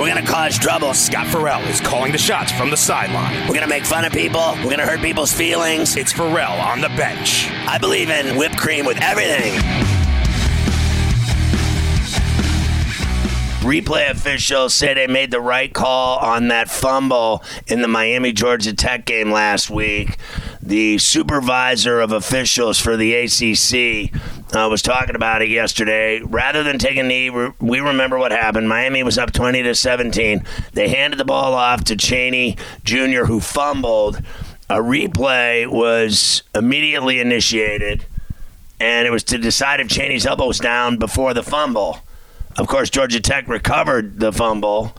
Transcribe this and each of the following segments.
We're gonna cause trouble. Scott Ferrall is calling the shots from the sideline. We're gonna make fun of people. We're gonna hurt people's feelings. It's Farrell on the bench. I believe in whipped cream with everything. Replay officials say they made the right call on that fumble in the Miami Georgia Tech game last week. The supervisor of officials for the ACC uh, was talking about it yesterday. Rather than take a knee, we remember what happened. Miami was up 20 to 17. They handed the ball off to Chaney Jr., who fumbled. A replay was immediately initiated, and it was to decide if Chaney's elbow was down before the fumble. Of course, Georgia Tech recovered the fumble,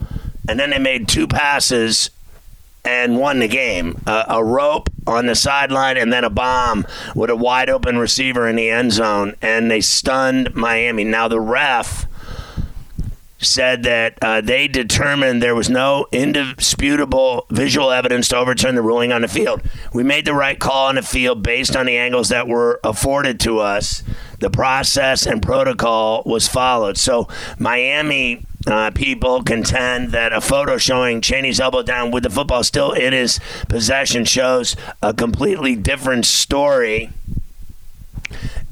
and then they made two passes and won the game. Uh, a rope on the sideline and then a bomb with a wide open receiver in the end zone, and they stunned Miami. Now, the ref said that uh, they determined there was no indisputable visual evidence to overturn the ruling on the field. We made the right call on the field based on the angles that were afforded to us. The process and protocol was followed. So, Miami uh, people contend that a photo showing Chaney's elbow down with the football still in his possession shows a completely different story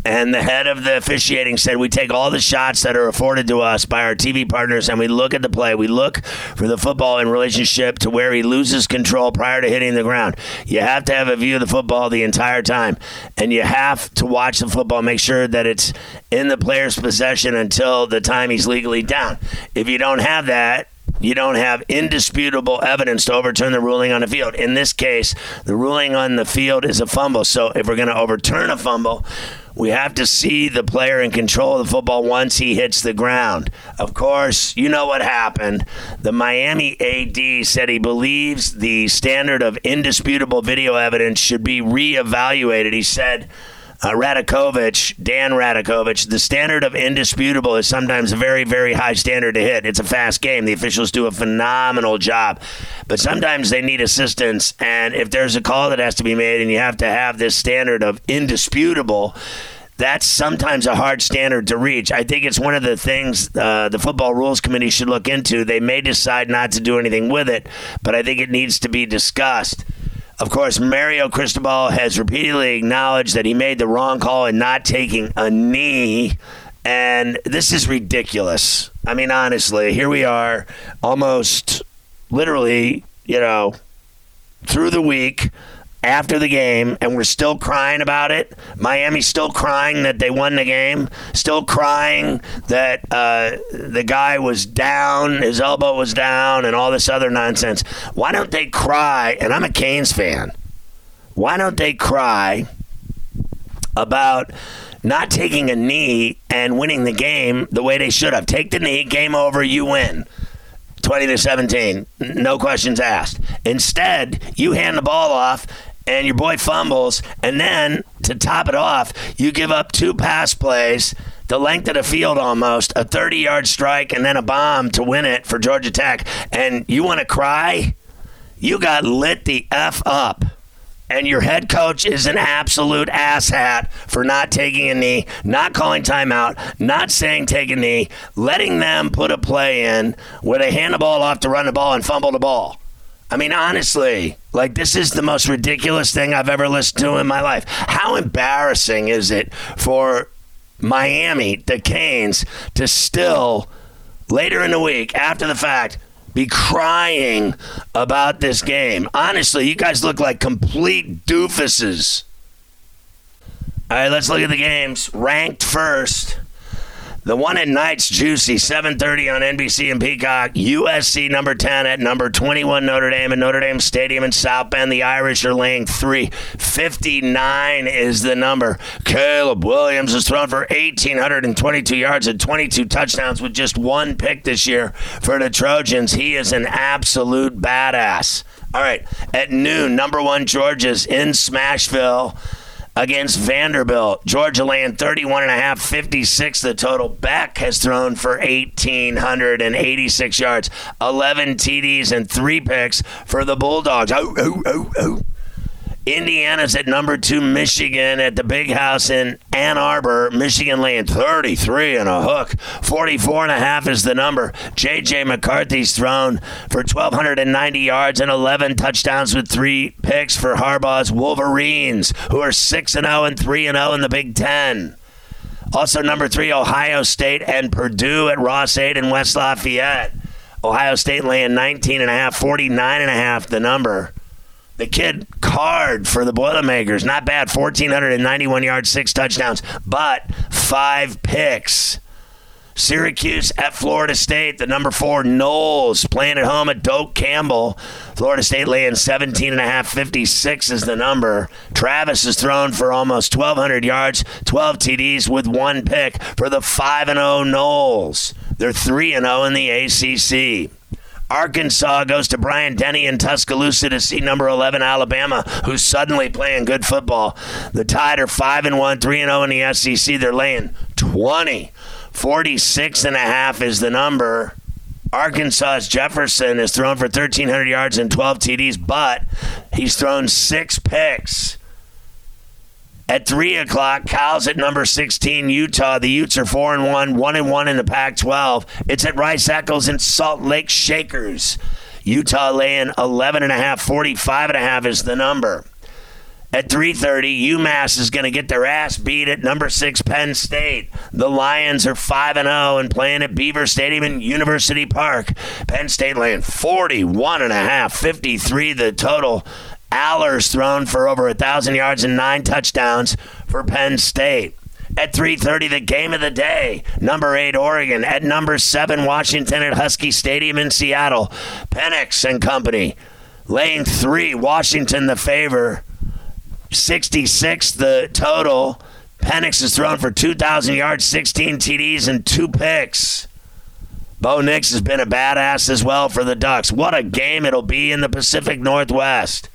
and the head of the officiating said, We take all the shots that are afforded to us by our TV partners and we look at the play. We look for the football in relationship to where he loses control prior to hitting the ground. You have to have a view of the football the entire time. And you have to watch the football, make sure that it's in the player's possession until the time he's legally down. If you don't have that, you don't have indisputable evidence to overturn the ruling on the field. In this case, the ruling on the field is a fumble. So if we're going to overturn a fumble, we have to see the player in control of the football once he hits the ground. Of course, you know what happened. The Miami AD said he believes the standard of indisputable video evidence should be reevaluated. He said, uh, Radakovich, Dan Radakovich, the standard of indisputable is sometimes a very, very high standard to hit. It's a fast game. The officials do a phenomenal job, but sometimes they need assistance. And if there's a call that has to be made and you have to have this standard of indisputable, that's sometimes a hard standard to reach. I think it's one of the things uh, the Football Rules Committee should look into. They may decide not to do anything with it, but I think it needs to be discussed. Of course, Mario Cristobal has repeatedly acknowledged that he made the wrong call in not taking a knee. And this is ridiculous. I mean, honestly, here we are, almost literally, you know, through the week after the game and we're still crying about it. Miami's still crying that they won the game, still crying that uh, the guy was down, his elbow was down, and all this other nonsense. Why don't they cry? And I'm a Canes fan. Why don't they cry about not taking a knee and winning the game the way they should have? Take the knee, game over, you win. 20 to 17, no questions asked. Instead, you hand the ball off and your boy fumbles, and then to top it off, you give up two pass plays, the length of the field almost, a 30 yard strike, and then a bomb to win it for Georgia Tech. And you want to cry? You got lit the F up. And your head coach is an absolute asshat for not taking a knee, not calling timeout, not saying take a knee, letting them put a play in where they hand the ball off to run the ball and fumble the ball. I mean, honestly, like this is the most ridiculous thing I've ever listened to in my life. How embarrassing is it for Miami, the Canes, to still later in the week, after the fact, be crying about this game? Honestly, you guys look like complete doofuses. All right, let's look at the games. Ranked first. The one at night's juicy, 7:30 on NBC and Peacock. USC number 10 at number 21 Notre Dame and Notre Dame Stadium in South Bend. The Irish are laying three. 59 is the number. Caleb Williams has thrown for 1,822 yards and 22 touchdowns with just one pick this year for the Trojans. He is an absolute badass. All right, at noon, number one Georgia's in Smashville against Vanderbilt. Georgia laying 31 and a half, 56 the total. Beck has thrown for 1,886 yards, 11 TDs, and three picks for the Bulldogs. Oh, oh, oh, oh. Indiana's at number two, Michigan at the big house in Ann Arbor. Michigan laying 33 and a hook. 44 and a half is the number. J.J. McCarthy's thrown for 1,290 yards and 11 touchdowns with three picks for Harbaugh's Wolverines, who are 6 and 0 and 3 and 0 in the Big Ten. Also, number three, Ohio State and Purdue at Ross-Ade in West Lafayette. Ohio State laying 19 and a half, 49 and a half, the number. The kid card for the Boilermakers. Not bad. 1,491 yards, six touchdowns, but five picks. Syracuse at Florida State. The number four Noles playing at home at Doak Campbell. Florida State laying 17 and a half, 56 is the number. Travis is thrown for almost 1,200 yards, 12 TDs with one pick for the 5 and 0 Noles. They're 3 and 0 in the ACC. Arkansas goes to Bryant-Denny in Tuscaloosa to see number 11 Alabama, who's suddenly playing good football. The Tide are 5 and 1, 3 and 0 in the SEC. They're laying 20. 46 and a half is the number. Arkansas's Jefferson has thrown for 1,300 yards and 12 TDs, but he's thrown six picks. At three o'clock, Cal's at number 16, Utah. The Utes are four and one, one and one in the Pac-12. It's at Rice Eccles and Salt Lake Shakers. Utah laying 11 and a half, 45 and a half is the number. At 3:30, UMass is going to get their ass beat at number 6 Penn State. The Lions are 5 and 0 and playing at Beaver Stadium in University Park. Penn State laying 41 and a half, 53 the total. Allar's thrown for over a thousand yards and nine touchdowns for Penn State. At 3:30, the game of the day. Number eight, Oregon. At number seven, Washington at Husky Stadium in Seattle. Penix and company. Lane three, Washington the favor. 66 the total. Penix is thrown for 2,000 yards, 16 TDs, and two picks. Bo Nix has been a badass as well for the Ducks. What a game it'll be in the Pacific Northwest.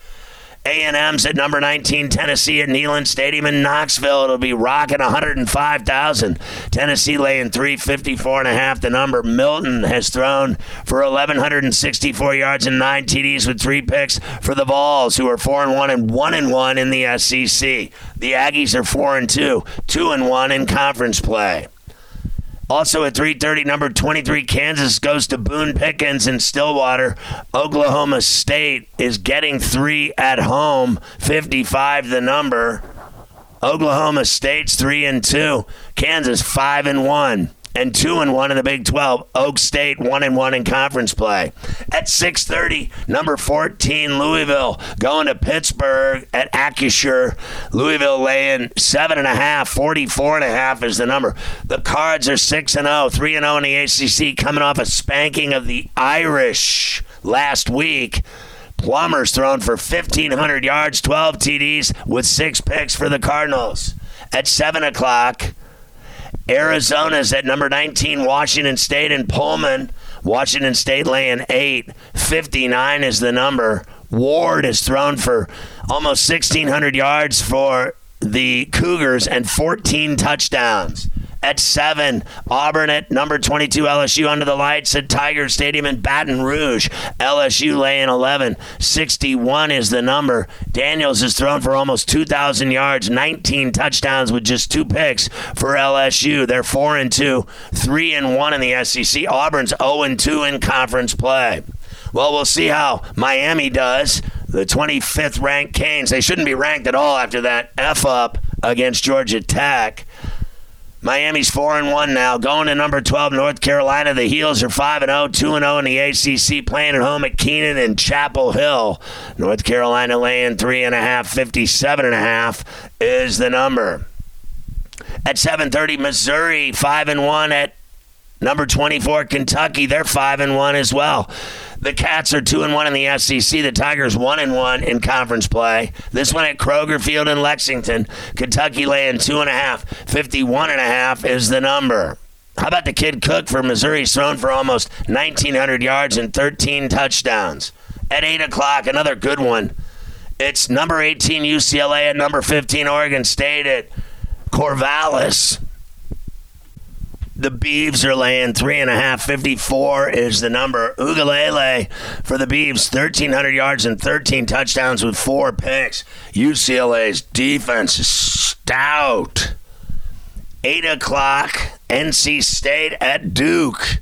A&M's at number 19, Tennessee at Neyland Stadium in Knoxville. It'll be rocking 105,000. Tennessee laying 354 and a half the number. Milton has thrown for 1,164 yards and nine TDs with three picks for the Vols, who are 4 and 1 and 1 and 1 in the SEC. The Aggies are 4 and 2, 2 and 1 in conference play. Also at 3:30, number 23 Kansas goes to Boone Pickens in Stillwater. Oklahoma State is getting three at home, 55 the number. Oklahoma State's three and two. Kansas five and one and two and one in the Big 12. Oak State one and one in conference play. At 6:30, number 14 Louisville going to Pittsburgh at Acrisure. Louisville laying seven and a half, 44 and a half is the number. The Cards are six and 0, 3 and 0 in the ACC, coming off a spanking of the Irish last week. Plummer's thrown for 1,500 yards, 12 TDs, with six picks for the Cardinals. At 7 o'clock, Arizona's at number 19, Washington State and Pullman. Washington State laying eight. 59 is the number. Ward is thrown for almost 1,600 yards for the Cougars and 14 touchdowns at seven. Auburn at number 22. LSU under the lights at Tiger Stadium in Baton Rouge. LSU laying 11. 61 is the number. Daniels is thrown for almost 2,000 yards, 19 touchdowns with just two picks for LSU. They're 4 and 2, 3 and 1 in the SEC. Auburn's 0 and 2 in conference play. Well, we'll see how Miami does. The 25th ranked Canes. They shouldn't be ranked at all after that F up against Georgia Tech. Miami's 4 and 1 now. Going to number 12, North Carolina. The Heels are 5 and 0, 2 and 0 in the ACC, playing at home at Kenan and Chapel Hill. North Carolina laying 3.5, 57.5 is the number. At 7:30, Missouri five and one at number 24 Kentucky. They're five and one as well. The Cats are two and one in the SEC. The Tigers one and one in conference play. This one at Kroger Field in Lexington. Kentucky laying two and a half. 51 and a half is the number. How about the kid Cook for Missouri? Thrown for almost 1,900 yards and 13 touchdowns. At 8 o'clock, another good one. It's number 18 UCLA and number 15 Oregon State at Corvallis. The Beavs are laying three and a half. 54 is the number. Uiagalelei for the Beavs, 1,300 yards and 13 touchdowns with four picks. UCLA's defense is stout. 8 o'clock, NC State at Duke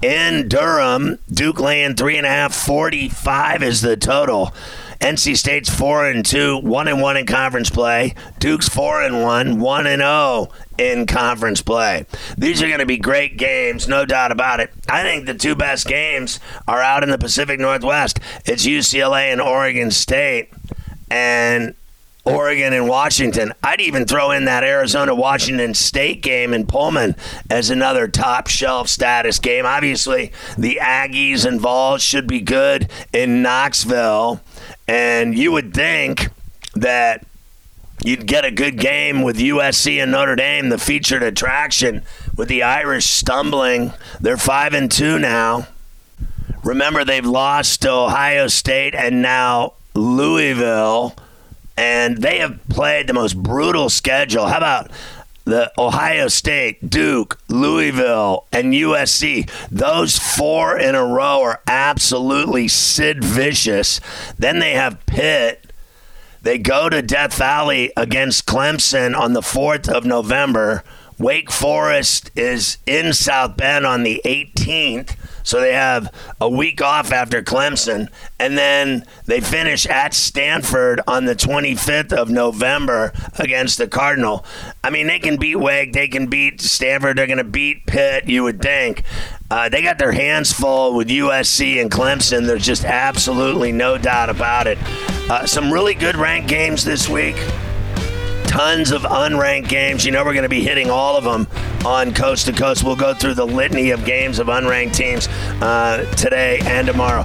in Durham. Duke laying three and a half. 45 is the total. NC State's four and two, one and one in conference play. Duke's four and one, one and zero in conference play. These are going to be great games, no doubt about it. I think the two best games are out in the Pacific Northwest. It's UCLA and Oregon State, and Oregon and Washington. I'd even throw in that Arizona Washington State game in Pullman as another top shelf status game. Obviously, the Aggies involved should be good in Knoxville. And you would think that you'd get a good game with USC and Notre Dame, the featured attraction, with the Irish stumbling. They're 5 and 2 now. Remember, they've lost to Ohio State and now Louisville, and they have played the most brutal schedule. How about the Ohio State, Duke, Louisville, and USC. Those four in a row are absolutely Sid vicious. Then they have Pitt. They go to Death Valley against Clemson on the 4th of November. Wake Forest is in South Bend on the 18th. So they have a week off after Clemson, and then they finish at Stanford on the 25th of November against the Cardinal. I mean, they can beat Wake, they can beat Stanford, they're going to beat Pitt, you would think. Uh, they got their hands full with USC and Clemson. There's just absolutely no doubt about it. Uh, some really good ranked games this week tons of unranked games. You know, we're going to be hitting all of them on Coast to Coast. We'll go through the litany of games of unranked teams uh, today and tomorrow.